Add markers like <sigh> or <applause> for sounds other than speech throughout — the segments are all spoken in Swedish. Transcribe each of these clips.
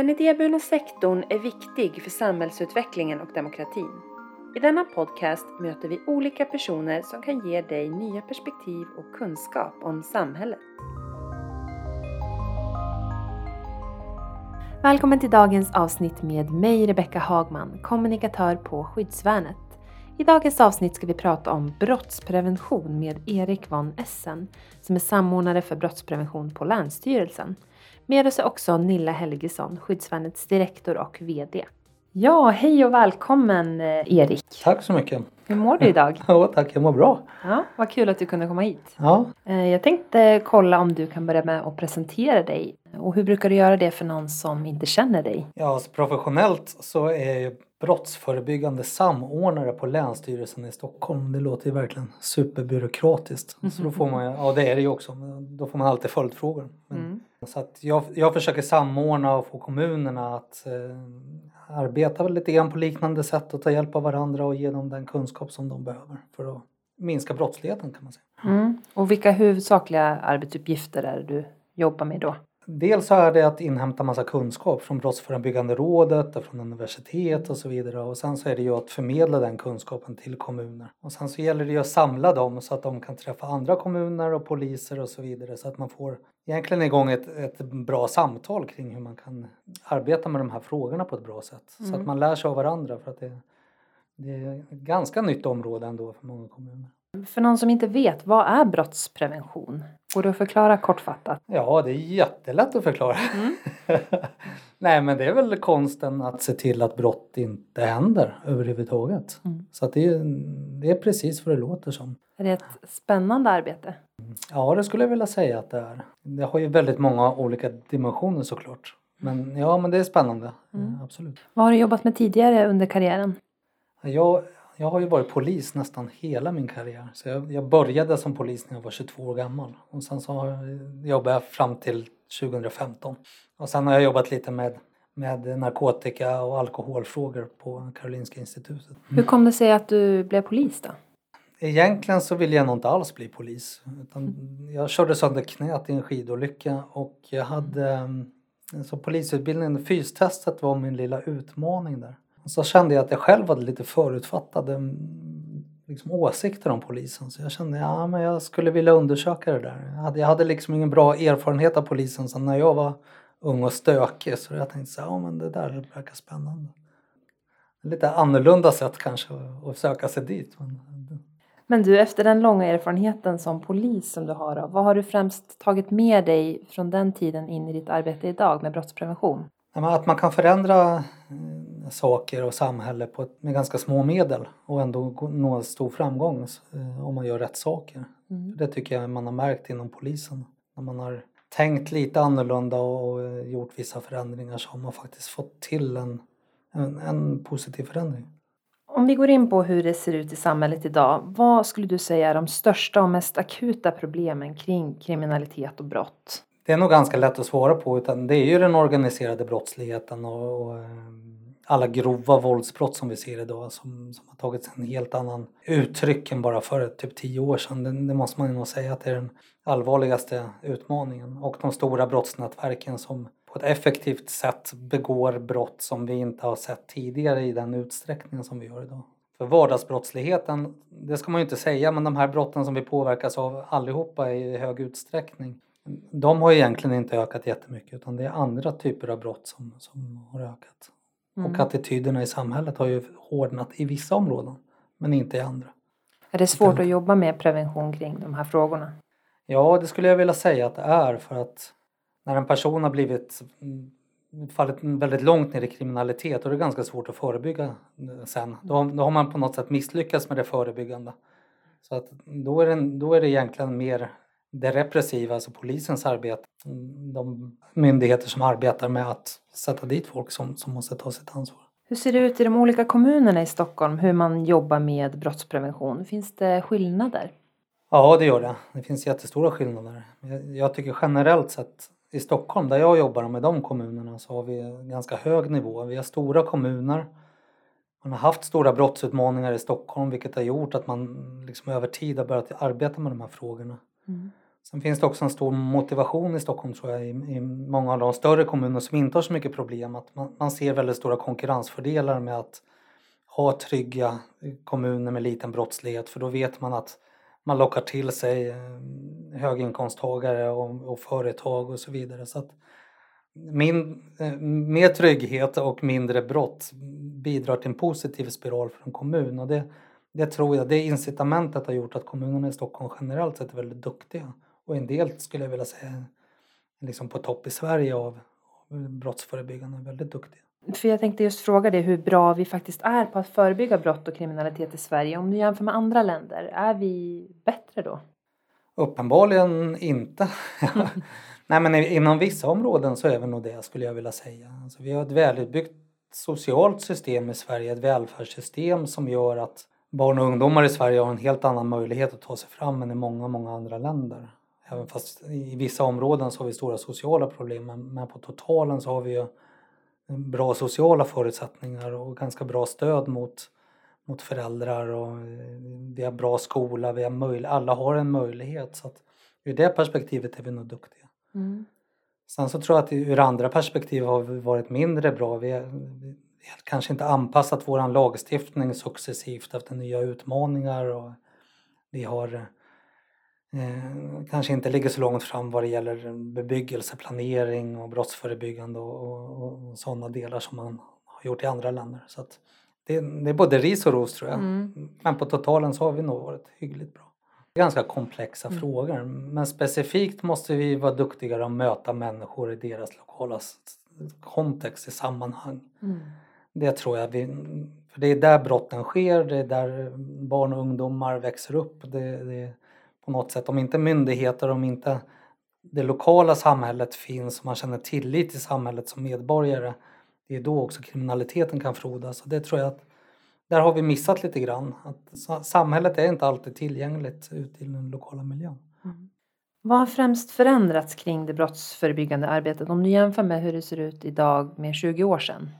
Den idéburna sektorn är viktig för samhällsutvecklingen och demokratin. I denna podcast möter vi olika personer som kan ge dig nya perspektiv och kunskap om samhället. Välkommen till dagens avsnitt med mig Rebecka Hagman, kommunikatör på Skyddsvärnet. I dagens avsnitt ska vi prata om brottsprevention med Erik von Essen som är samordnare för brottsprevention på Länsstyrelsen. Med oss är också Nilla Helgesson, Skyddsvärnets direktor och VD. Ja, hej och välkommen eh, Erik! Tack så mycket! Hur mår du idag? <laughs> Ja, tack, jag mår bra. Ja, vad kul att du kunde komma hit. Ja. Eh, Jag tänkte kolla om du kan börja med att presentera dig. Och hur brukar du göra det för någon som inte känner dig? Ja, alltså professionellt så är jag brottsförebyggande samordnare på Länsstyrelsen i Stockholm. Det låter ju verkligen superbyråkratiskt. Så då får man, ja det är det ju också, då får man alltid följdfrågor. Men, Mm. Så att jag, jag försöker samordna och få kommunerna att eh, arbeta lite grann på liknande sätt och ta hjälp av varandra och ge dem den kunskap som de behöver för att minska brottsligheten kan man säga. Mm. Och vilka huvudsakliga arbetsuppgifter är det du jobbar med då? Dels så är det att inhämta massa kunskap från Brottsförebyggande rådet, och från universitet och så vidare. Och sen så är det ju att förmedla den kunskapen till kommuner. Och sen så gäller det ju att samla dem så att de kan träffa andra kommuner och poliser och så vidare. Så att man får egentligen igång ett, ett bra samtal kring hur man kan arbeta med de här frågorna på ett bra sätt. Så att man lär sig av varandra för att det, det är ett ganska nytt område ändå för många kommuner. För någon som inte vet, vad är brottsprevention? Går det att förklara kortfattat? Ja, det är jättelätt att förklara. <laughs> Nej, men det är väl konsten att se till att brott inte händer överhuvudtaget. Mm. Så att det, är, det är precis vad det låter som. Är det ett spännande arbete? Ja, det skulle jag vilja säga att det är. Det har ju väldigt många olika dimensioner såklart. Men ja, men det är spännande. Mm. Absolut. Vad har du jobbat med tidigare under karriären? Jag, jag har ju varit polis nästan hela min karriär. Så jag, jag började som polis när jag var 22 år gammal. Och sen så har jag, jobbade jag fram till 2015. Och sen har jag jobbat lite med, med narkotika och alkoholfrågor på Karolinska institutet. Hur kom det sig att du blev polis då? Egentligen så ville jag nog inte alls bli polis. Jag körde sönder knät i en skidolycka och jag hade mm, så polisutbildningen, fystestet var min lilla utmaning där. Och så kände jag att jag själv hade lite förutfattade mm, liksom, åsikter om polisen. Så jag kände ja, men jag skulle vilja undersöka det där. Jag hade, jag hade liksom ingen bra erfarenhet av polisen så när jag var ung och stökig så jag tänkte så ja men det där verkar spännande. Lite annorlunda sätt kanske att- att söka sig dit. Men Men du, efter den långa erfarenheten som polis som du har, då, vad har du främst tagit med dig från den tiden in i ditt arbete idag med brottsprevention? Att man kan förändra eh, saker och samhälle på ett, med ganska små medel och ändå nå stor framgång eh, om man gör rätt saker. Mm. Det tycker jag man har märkt inom polisen. När man har tänkt lite annorlunda och, och eh, gjort vissa förändringar så har man faktiskt fått till en, en, en positiv förändring. Om vi går in på hur det ser ut i samhället idag, vad skulle du säga är de största och mest akuta problemen kring kriminalitet och brott? Det är nog ganska lätt att svara på utan det är ju den organiserade brottsligheten och, och eh, alla grova våldsbrott som vi ser idag som, som har tagit en helt annan uttryck än bara för typ tio år sedan. Det, det måste man ju nog säga att det är den allvarligaste utmaningen. Och de stora brottsnätverken som på ett effektivt sätt begår brott som vi inte har sett tidigare i den utsträckning som vi gör idag. För vardagsbrottsligheten, det ska man ju inte säga, men de här brotten som vi påverkas av allihopa i hög utsträckning de har egentligen inte ökat jättemycket utan det är andra typer av brott som, som har ökat. Mm. Och attityderna i samhället har ju hårdnat i vissa områden men inte i andra. Är det svårt att jobba med prevention kring de här frågorna? Ja, det skulle jag vilja säga att det är för att när en person har blivit mm, fallit väldigt långt ner i kriminalitet är det ganska svårt att förebygga eh, sen. Då, då har man på något sätt misslyckats med det förebyggande. Så att då, är det, då är det egentligen mer det repressiva, alltså polisens arbete. Mm, De myndigheter som arbetar med att sätta dit folk som, som måste ta sitt ansvar. Hur ser det ut i de olika kommunerna i Stockholm, hur man jobbar med brottsprevention? Finns det skillnader? Ja, det gör det. Det finns jättestora skillnader. Jag, tycker generellt sett i Stockholm, där jag jobbar med de kommunerna, så har vi en ganska hög nivå. Vi har stora kommuner. Man har haft stora brottsutmaningar i Stockholm vilket har gjort att man liksom över tid har börjat arbeta med de här frågorna. Sen finns det också en stor motivation i Stockholm tror jag i, i många av de större kommuner som inte har så mycket problem. Att man, man ser väldigt stora konkurrensfördelar med att ha trygga kommuner med liten brottslighet för då vet man att man lockar till sig eh, höginkomsttagare och, och företag och så vidare. Så att min, eh, mer trygghet och mindre brott bidrar till en positiv spiral för en kommun. Och det, det tror jag, det incitamentet har gjort att kommunerna i Stockholm generellt sett är väldigt duktiga. Och en del skulle jag vilja säga liksom på topp i Sverige av brottsförebyggande är väldigt duktiga. För jag tänkte just fråga dig hur bra vi faktiskt är på att förebygga brott och kriminalitet i Sverige. Om du jämför med andra länder, är vi bättre då? Uppenbarligen inte. <laughs> <laughs> Nej men inom vissa områden så är vi nog det skulle jag vilja säga. Alltså, vi har ett välutbyggt socialt system i Sverige, ett välfärdssystem som gör att barn och ungdomar i Sverige har en helt annan möjlighet att ta sig fram än i många, många andra länder. Även fast i vissa områden så har vi stora sociala problem men på totalen så har vi ju bra sociala förutsättningar och ganska bra stöd mot, mot föräldrar och vi har bra skola, vi har möj, alla har en möjlighet. Så att ur det perspektivet är vi nog duktiga. Mm. Sen så tror jag att ur andra perspektiv har vi varit mindre bra. Vi, har, vi har kanske inte anpassat vår lagstiftning successivt efter nya utmaningar och vi har eh, kanske inte ligger så långt fram vad det gäller bebyggelseplanering och brottsförebyggande och, och, och sådana delar som man har gjort i andra länder. Så det, det, är både ris och ros tror jag. Mm. Men på totalen så har vi nog varit hyggligt bra ganska komplexa mm. frågor. Men specifikt måste vi vara duktigare att möta människor i deras lokala kontext i sammanhang. Mm. Det tror jag vi, för det är där brotten sker, det är där barn och ungdomar växer upp. Det, det, på något sätt, om inte myndigheter, om inte det lokala samhället finns och man känner tillit till samhället som medborgare, det är då också kriminaliteten kan frodas. Och det tror jag att där har vi missat lite grann. Att samhället är inte alltid tillgängligt ute i den lokala miljön. Mm. Vad har främst förändrats kring det brottsförebyggande arbetet om du jämför med hur det ser ut idag med 20 år sedan?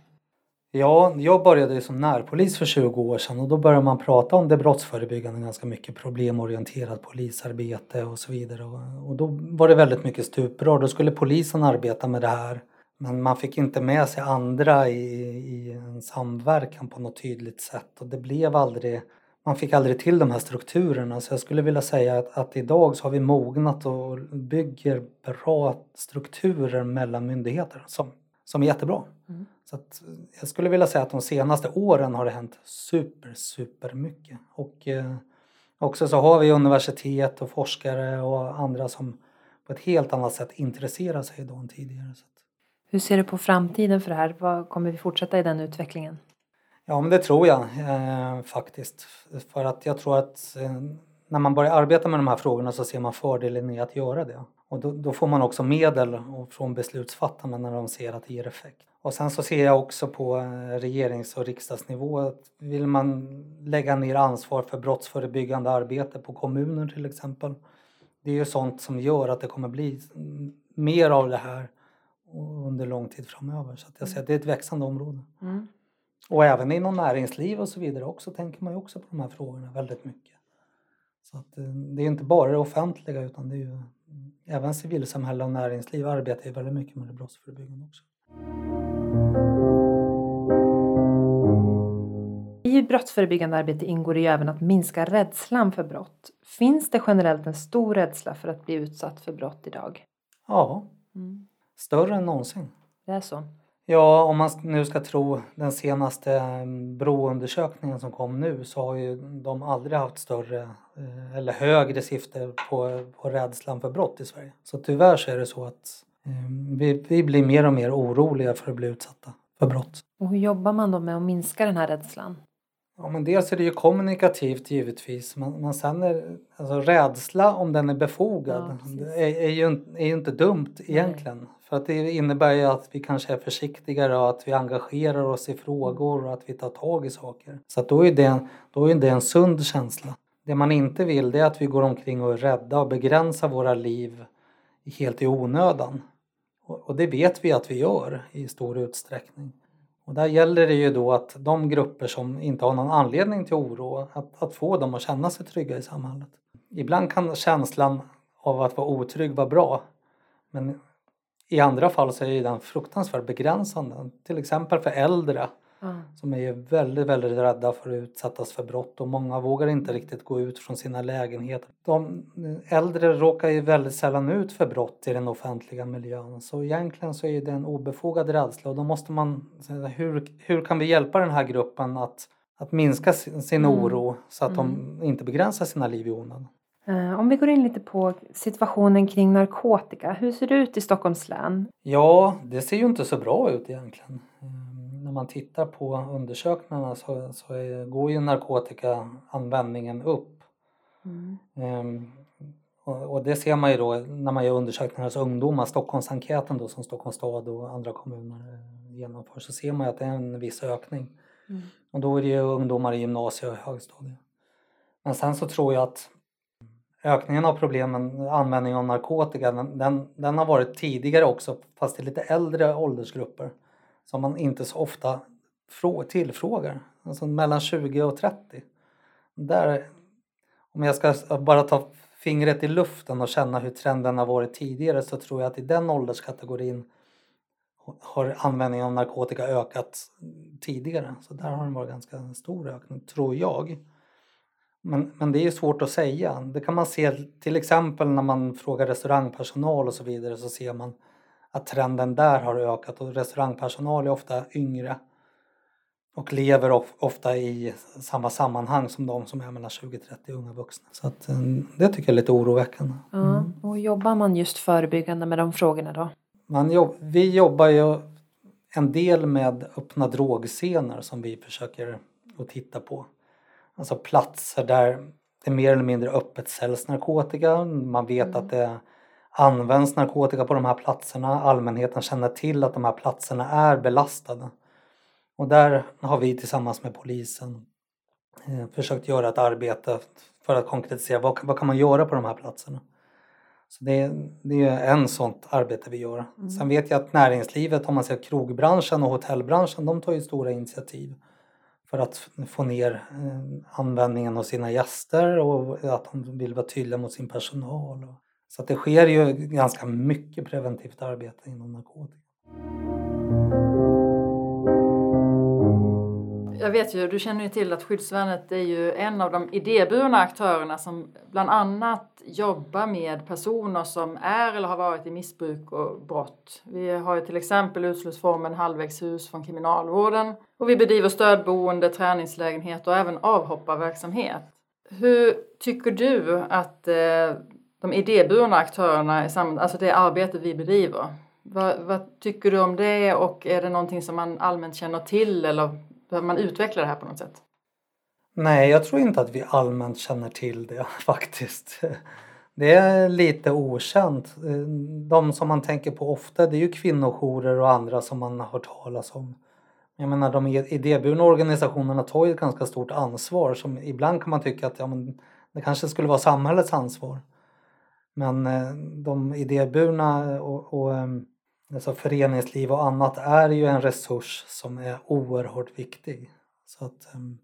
Ja, jag började ju som närpolis för 20 år sedan och då började man prata om det brottsförebyggande ganska mycket, problemorienterat polisarbete och så vidare. Och då var det väldigt mycket stuprör. Då skulle polisen arbeta med det här men man fick inte med sig andra i, i en samverkan på något tydligt sätt och det blev aldrig man fick aldrig till de här strukturerna så jag skulle vilja säga att, att idag så har vi mognat och bygger bra strukturer mellan myndigheter som, som är jättebra. Mm. Så att jag skulle vilja säga att de senaste åren har det hänt super, super mycket. Och eh, också så har vi universitet och forskare och andra som på ett helt annat sätt intresserar sig idag än tidigare. Så hur ser du på framtiden för det här? Vad kommer vi fortsätta i den utvecklingen? Ja, men det tror jag eh, faktiskt. För att jag tror att eh, när man börjar arbeta med de här frågorna så ser man fördelen i att göra det. Och då, då får man också medel från beslutsfattarna när de ser att det ger effekt. Och sen så ser jag också på eh, regerings och riksdagsnivå att vill man lägga ner ansvar för brottsförebyggande arbete på kommuner till exempel. Det är ju sånt som gör att det kommer bli mer av det här under lång tid framöver. Så jag ser att det är ett växande område. Mm. Och även inom näringsliv och så vidare också tänker man ju också på de här frågorna väldigt mycket. Så att eh, det är inte bara det offentliga utan det är ju även civilsamhälle och näringsliv arbetar ju väldigt mycket med det brottsförebyggande också. I brottsförebyggande arbete ingår det ju även att minska rädslan för brott. Finns det generellt en stor rädsla för att bli utsatt för brott idag? Ja, mm. Större än någonsin. Det är så? Ja, om man nu ska tro den senaste mm, broundersökningen som kom nu så har ju de aldrig haft större eh, eller högre siffror på, på rädslan för brott i Sverige. Så tyvärr så är det så att mm, vi, vi blir mer och mer oroliga för att bli utsatta för brott. Och hur jobbar man då med att minska den här rädslan? Ja, men dels är det ju kommunikativt givetvis men, men sen är alltså, rädsla om den är befogad ja, är, är, ju, är ju inte dumt egentligen. Nej. För att det innebär ju att vi kanske är försiktigare och att vi engagerar oss i frågor och att vi tar tag i saker. Så att då, är det, då är det en sund känsla. Det man inte vill det är att vi går omkring och är rädda och begränsar våra liv helt i onödan. Och, och det vet vi att vi gör i stor utsträckning. Och där gäller det ju då att de grupper som inte har någon anledning till oro, att, att få dem att känna sig trygga i samhället. Ibland kan känslan av att vara otrygg vara bra. Men i andra fall så är den fruktansvärt begränsande. Till exempel för äldre mm. som är väldigt, väldigt rädda för att utsättas för brott och många vågar inte riktigt gå ut från sina lägenheter. De äldre råkar ju väldigt sällan ut för brott i den offentliga miljön så egentligen så är det en obefogad rädsla och då måste man säga hur, hur kan vi hjälpa den här gruppen att, att minska sin, sin mm. oro så att mm. de inte begränsar sina liv i onödan. Eh, om vi går in lite på situationen kring narkotika. Hur ser det ut i Stockholms län? Ja, det ser ju inte så bra ut egentligen. När man tittar på undersökningarna så, så är, går ju narkotikaanvändningen upp. Mm. Um, och, och, det ser man ju då när man gör undersökningar hos ungdomar, Stockholmsenkäten då som Stockholms stad och andra kommuner eh, genomför, så ser man att det är en viss ökning. Mm. Och då är det ju ungdomar i gymnasiet och högstadiet. Men sen så tror jag att ökningen av problemen, användning av narkotika, den, den, har varit tidigare också fast i lite äldre åldersgrupper som man inte så ofta tillfrågar. Alltså mellan 20 och 30. Där, om jag ska bara ta fingret i luften och känna hur trenden har varit tidigare så tror jag att i den ålderskategorin har användningen av narkotika ökat tidigare. Så där har det varit ganska stor ökning, tror jag. Men, men det är svårt att säga. Det kan man se till exempel när man frågar restaurangpersonal och så vidare så ser man att trenden där har ökat och restaurangpersonal är ofta yngre och lever ofta i samma sammanhang som de som är mellan 20-30 unga vuxna. Så att, eh, det tycker jag är lite oroväckande. Mm. och jobbar man just förebyggande med de frågorna då? Man jobb, vi jobbar ju en del med öppna drogscener som vi försöker att titta på. Alltså platser där det mer eller mindre öppet säljs narkotika. Man vet mm. att det används narkotika på de här platserna. Allmänheten känner till att de här platserna är belastade. Och där har vi tillsammans med polisen eh, försökt göra ett arbete för att konkretisera vad, vad kan man göra på de här platserna. Så det, det är en sånt arbete vi gör. Mm. Sen vet jag att näringslivet, om man ser krogbranschen och hotellbranschen, de tar ju stora initiativ för att få ner eh, användningen av sina gäster och att de vill vara tydliga mot sin personal. Så att det sker ju ganska mycket preventivt arbete inom narkotika. Jag vet ju, du känner ju till att Skyddsvärnet är ju en av de idéburna aktörerna som bland annat jobbar med personer som är eller har varit i missbruk och brott. Vi har ju till exempel utslussformen halvvägshus från Kriminalvården och vi bedriver stödboende, träningslägenhet och även avhopparverksamhet. Hur tycker du att eh, de idéburna aktörerna, alltså det arbete vi bedriver, vad, vad, tycker du om det och är det någonting som man allmänt känner till eller behöver man utveckla det här på något sätt? Nej, jag tror inte att vi allmänt känner till det <laughs> faktiskt. Det är lite okänt. De som man tänker på ofta det är ju kvinnojourer och andra som man har hört talas om. Jag menar de idéburna organisationerna tar ju ett ganska stort ansvar som ibland kan man tycka att ja, men det kanske skulle vara samhällets ansvar. Men eh, de idéburna och, och ehm, alltså föreningsliv och annat är ju en resurs som är oerhört viktig. Så att, ehm,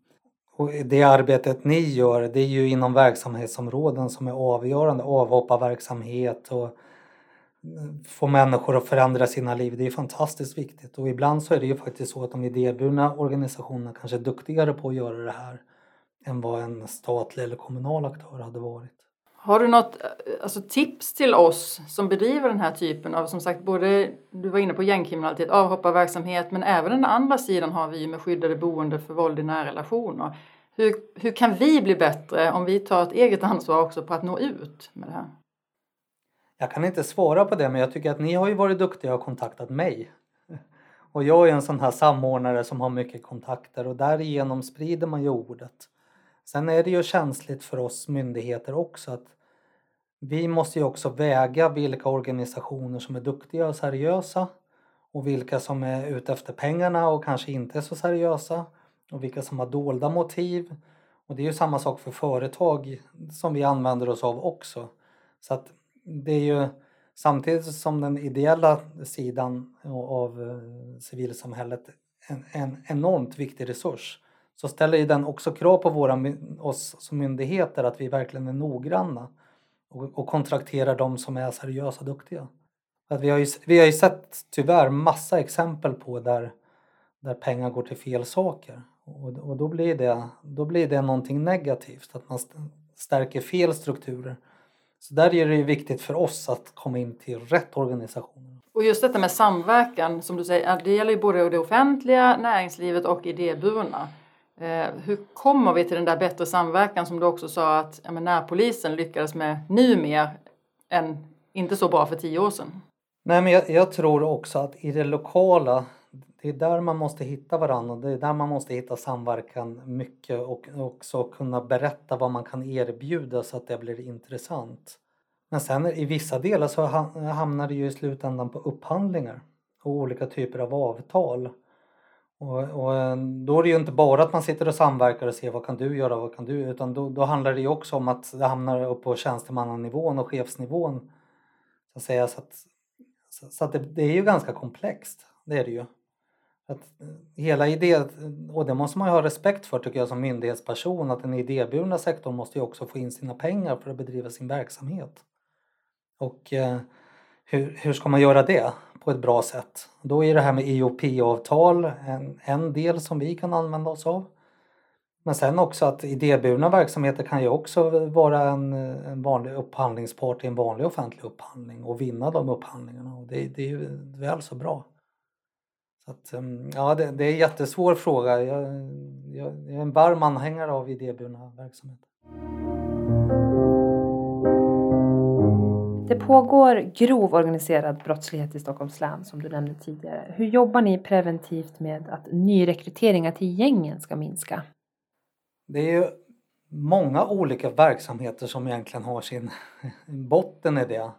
och det arbetet ni gör det är ju inom verksamhetsområden som är avgörande, avhopparverksamhet och eh, få människor att förändra sina liv. Det är fantastiskt viktigt och ibland så är det ju faktiskt så att de idéburna organisationerna kanske är duktigare på att göra det här än vad en statlig eller kommunal aktör hade varit. Har du något eh, alltså, tips till oss som bedriver den här typen av, som sagt, både du var inne på gängkriminalitet, avhopparverksamhet, men även den andra sidan har vi med skyddade boende för våld i nära relationer. Hur, hur kan vi bli bättre om vi tar ett eget ansvar också på att nå ut med det här? Jag kan inte svara på det, men jag tycker att ni har ju varit duktiga och kontaktat mig. Och jag är en sån här samordnare som har mycket kontakter och därigenom sprider man ju ordet. Sen är det ju känsligt för oss myndigheter också att vi måste ju också väga vilka organisationer som är duktiga och seriösa och vilka som är ute efter pengarna och kanske inte är så seriösa och vilka som har dolda motiv. Och det är ju samma sak för företag som vi använder oss av också. Så att det är ju samtidigt som den ideella sidan av eh, civilsamhället en, en enormt viktig resurs så ställer ju den också krav på våra, oss som myndigheter att vi verkligen är noggranna och, och kontrakterar de som är seriösa och duktiga. Att vi, har ju, vi har ju sett tyvärr massa exempel på där, där pengar går till fel saker. Och, och då, blir det, då blir det någonting negativt, att man stärker fel strukturer. Så där är det ju viktigt för oss att komma in till rätt organisationer. Och just detta med samverkan, som du säger, det gäller ju både det offentliga, näringslivet och idéburna. Eh, hur kommer vi till den där bättre samverkan som du också sa att ja, närpolisen lyckades med nu mer än inte så bra för tio år sedan? Nej, men jag, jag, tror också att i det lokala, det är där man måste hitta varandra. Det är där man måste hitta samverkan mycket och också kunna berätta vad man kan erbjuda så att det blir intressant. Men sen i vissa delar så hamnar det ju i slutändan på upphandlingar och olika typer av avtal. Och, och, eh, då är det ju inte bara att man sitter och samverkar och ser vad kan du göra, vad kan du, utan då, då handlar det ju också om att det hamnar upp på tjänstemannanivån och chefsnivån. Så att säga, så att, så, så att det, det, är ju ganska komplext, det är det ju. Att eh, hela idé, och det måste man ju ha respekt för tycker jag som myndighetsperson, att den idéburna sektorn måste ju också få in sina pengar för att bedriva sin verksamhet. Och eh, hur, hur ska man göra det på ett bra sätt? Då är det här med IOP-avtal en, en del som vi kan använda oss av. Men sen också att idéburna verksamheter kan ju också vara en, en vanlig upphandlingspart i en vanlig offentlig upphandling och vinna de upphandlingarna. Och det, det är ju väl så bra. Så att, ehm, ja, det, det är en jättesvår fråga. Jag, jag, jag är en varm anhängare av idéburna verksamheter. Det pågår grov organiserad brottslighet i Stockholms län som du nämnde tidigare. Hur jobbar ni preventivt med att nyrekryteringar till gängen ska minska? Det är ju många olika verksamheter som egentligen har sin <laughs> botten i det.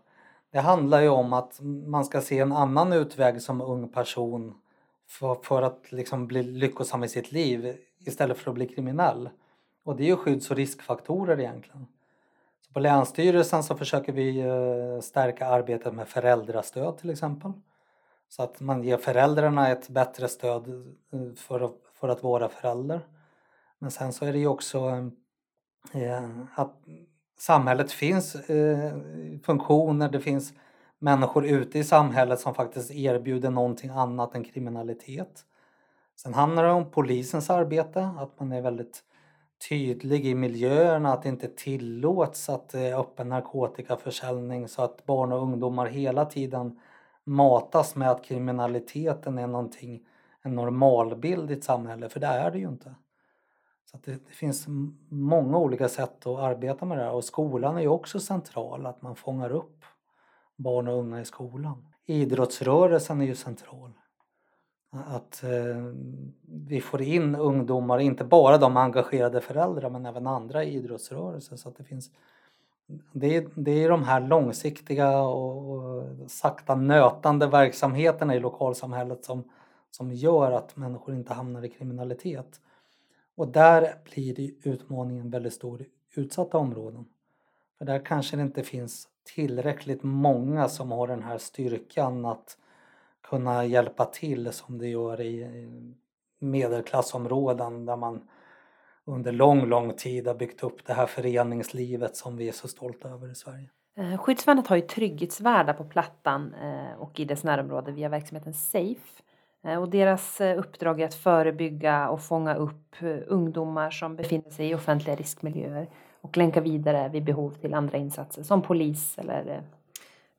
Det handlar ju om att man ska se en annan utväg som ung person för, för att liksom bli lyckosam i sitt liv istället för att bli kriminell. Och det är ju skydds och riskfaktorer egentligen. Så på Länsstyrelsen så försöker vi eh, stärka arbetet med föräldrastöd till exempel. Så att man ger föräldrarna ett bättre stöd eh, för att, för att vara förälder. Men sen så är det ju också eh, eh, att samhället finns eh, funktioner, det finns människor ute i samhället som faktiskt erbjuder någonting annat än kriminalitet. Sen handlar det om polisens arbete, att man är väldigt tydlig i miljöerna, att det inte tillåts att det är öppen narkotikaförsäljning så att barn och ungdomar hela tiden matas med att kriminaliteten är någonting, en normalbild i ett samhälle, för det är det ju inte. Så det, det, finns många olika sätt att arbeta med det här och skolan är ju också central, att man fångar upp barn och unga i skolan. Idrottsrörelsen är ju central. Att eh, vi får in ungdomar, inte bara de engagerade föräldrar men även andra i idrottsrörelsen. Så att det, finns, det, är, det är de här långsiktiga och, och sakta nötande verksamheterna i lokalsamhället som, som gör att människor inte hamnar i kriminalitet. Och där blir utmaningen väldigt stor i utsatta områden. För där kanske det inte finns tillräckligt många som har den här styrkan att kunna hjälpa till som det gör i medelklassområden där man under lång, lång tid har byggt upp det här föreningslivet som vi är så stolta över i Sverige. Eh, skyddsvärnet har ju trygghetsvärdar på Plattan eh, och i dess närområde via verksamheten Safe. Eh, och deras uppdrag är att förebygga och fånga upp ungdomar som befinner sig i offentliga riskmiljöer och länka vidare vid behov till andra insatser som polis eller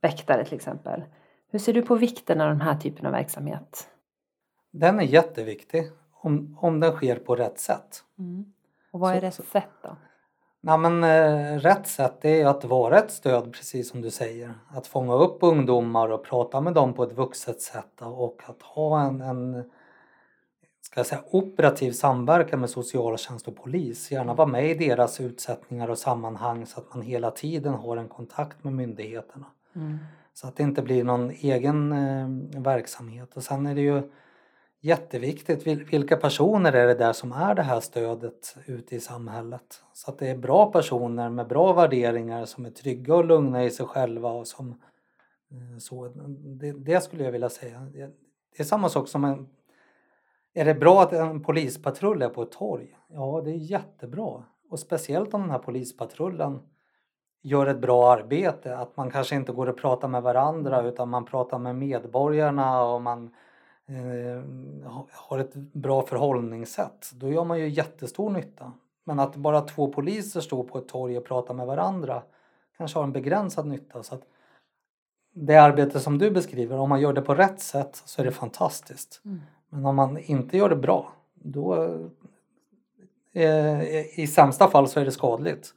väktare till exempel. Hur ser du på vikten av den här typen av verksamhet? Den är jätteviktig om, om den sker på rätt sätt. Mm. Och vad är så, rätt så. sätt då? Nej, men, eh, rätt sätt är att vara ett stöd precis som du säger. Att fånga upp ungdomar och prata med dem på ett vuxet sätt och att ha en, en ska jag säga, operativ samverkan med socialtjänst och polis. Gärna vara med i deras utsättningar och sammanhang så att man hela tiden har en kontakt med myndigheterna. Mm. Så att det inte blir någon egen eh, verksamhet. Och sen är det ju jätteviktigt vilka personer är det där som är det här stödet ute i samhället. Så att det är bra personer med bra värderingar som är trygga och lugna i sig själva och som eh, så. Det, det skulle jag vilja säga. Det är samma sak som en är det bra att en polispatrull är på ett torg? Ja, det är jättebra. Och speciellt om den här polispatrullen gör ett bra arbete. Att man kanske inte går och pratar med varandra utan man pratar med medborgarna och man eh, har ett bra förhållningssätt. Då gör man ju jättestor nytta. Men att bara två poliser står på ett torg och pratar med varandra kanske har en begränsad nytta. Så att det arbete som du beskriver, om man gör det på rätt sätt så är det fantastiskt. Mm. Men om man inte gör det bra, då eh, i sämsta fall så är det skadligt.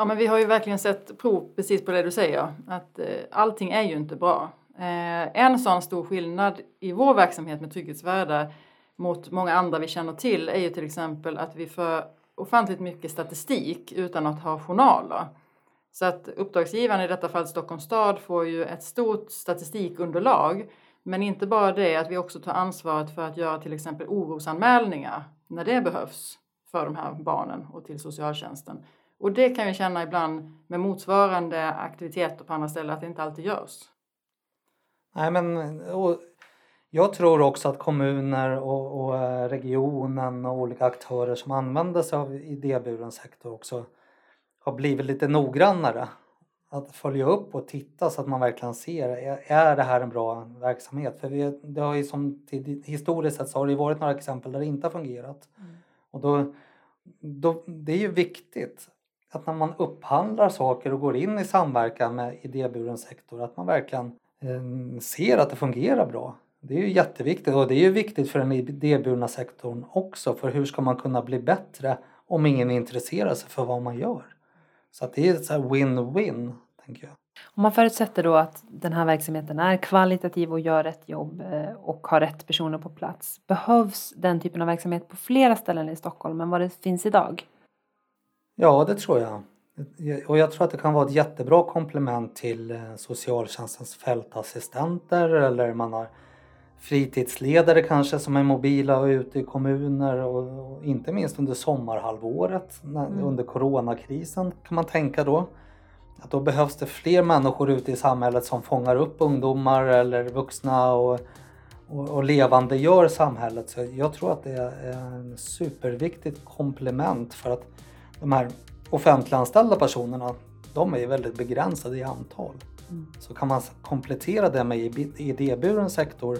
Ja men vi har ju verkligen sett prov precis på det du säger, att eh, allting är ju inte bra. Eh, en sån stor skillnad i vår verksamhet med trygghetsvärdar mot många andra vi känner till är ju till exempel att vi för ofantligt mycket statistik utan att ha journaler. Så att uppdragsgivaren, i detta fall Stockholms stad, får ju ett stort statistikunderlag. Men inte bara det, att vi också tar ansvaret för att göra till exempel orosanmälningar när det behövs för de här barnen och till socialtjänsten. Och det kan vi känna ibland med motsvarande aktiviteter på andra ställen att det inte alltid görs. Nej, men jag tror också att kommuner och, och, eh, regionen och olika aktörer som använder sig av idéburen sektor också har blivit lite noggrannare. Att följa upp och titta så att man verkligen ser, är, det här en bra verksamhet? För vi, det har ju som historiskt sett så har det varit några exempel där det inte har fungerat. Mm. Och då, då, det är ju viktigt att när man upphandlar saker och går in i samverkan med idéburen sektor att man verkligen eh, ser att det fungerar bra. Det är ju jätteviktigt och det är ju viktigt för den idéburna sektorn också för hur ska man kunna bli bättre om ingen intresserar sig för vad man gör. Så att det är så win-win, tänker jag. Om man förutsätter då att den här verksamheten är kvalitativ och gör rätt jobb eh, och har rätt personer på plats. Behövs den typen av verksamhet på flera ställen i Stockholm än vad det finns idag? Ja, det tror jag. Och jag tror att det kan vara ett jättebra komplement till eh, socialtjänstens fältassistenter eller man har fritidsledare kanske som är mobila och ute i kommuner och, och inte minst under sommarhalvåret när, mm. under coronakrisen kan man tänka då. Att då behövs det fler människor ute i samhället som fångar upp ungdomar eller vuxna och, och, och levande gör samhället. Så jag tror att det är en superviktigt komplement för att de här offentliganställda personerna de är väldigt begränsade i antal. Mm. Så kan man komplettera det med idéburen sektor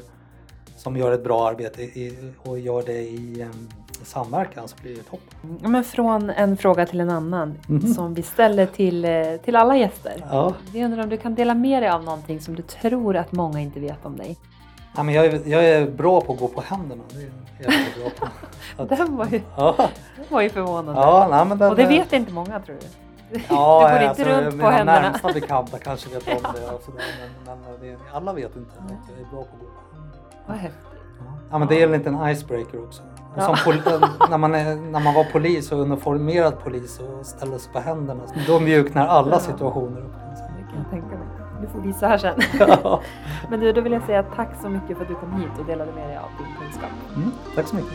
som gör ett bra arbete i, och gör det i um, samverkan så blir det toppen. Men från en fråga till en annan mm som vi ställer till, eh, till alla gäster. Ja. Vi undrar om du kan dela med dig av någonting som du tror att många inte vet om dig? Ja, men jag, är, jag är bra på att gå på händerna. Det är jag bra på. Att, <laughs> den, var ju, ja. den var ju förvånande. Ja, nej, men den, och det vet inte många tror du? Ja, <laughs> du går alltså, inte runt på händerna. Mina närmsta bekanta kanske vet om det. <laughs> Sådär, men, men det, alla vet inte att jag är bra på att gå på vad häftigt. Ja, men det är en liten icebreaker också. Ja. när, man är, när man var polis och uniformerad polis och ställde sig på händerna, då mjuknar alla situationer upp. Det kan jag tänka mig. Du får visa här sen. <laughs> Ja. men du, då vill jag säga tack så mycket för att du kom hit och delade med dig av din kunskap. Mm, tack så mycket.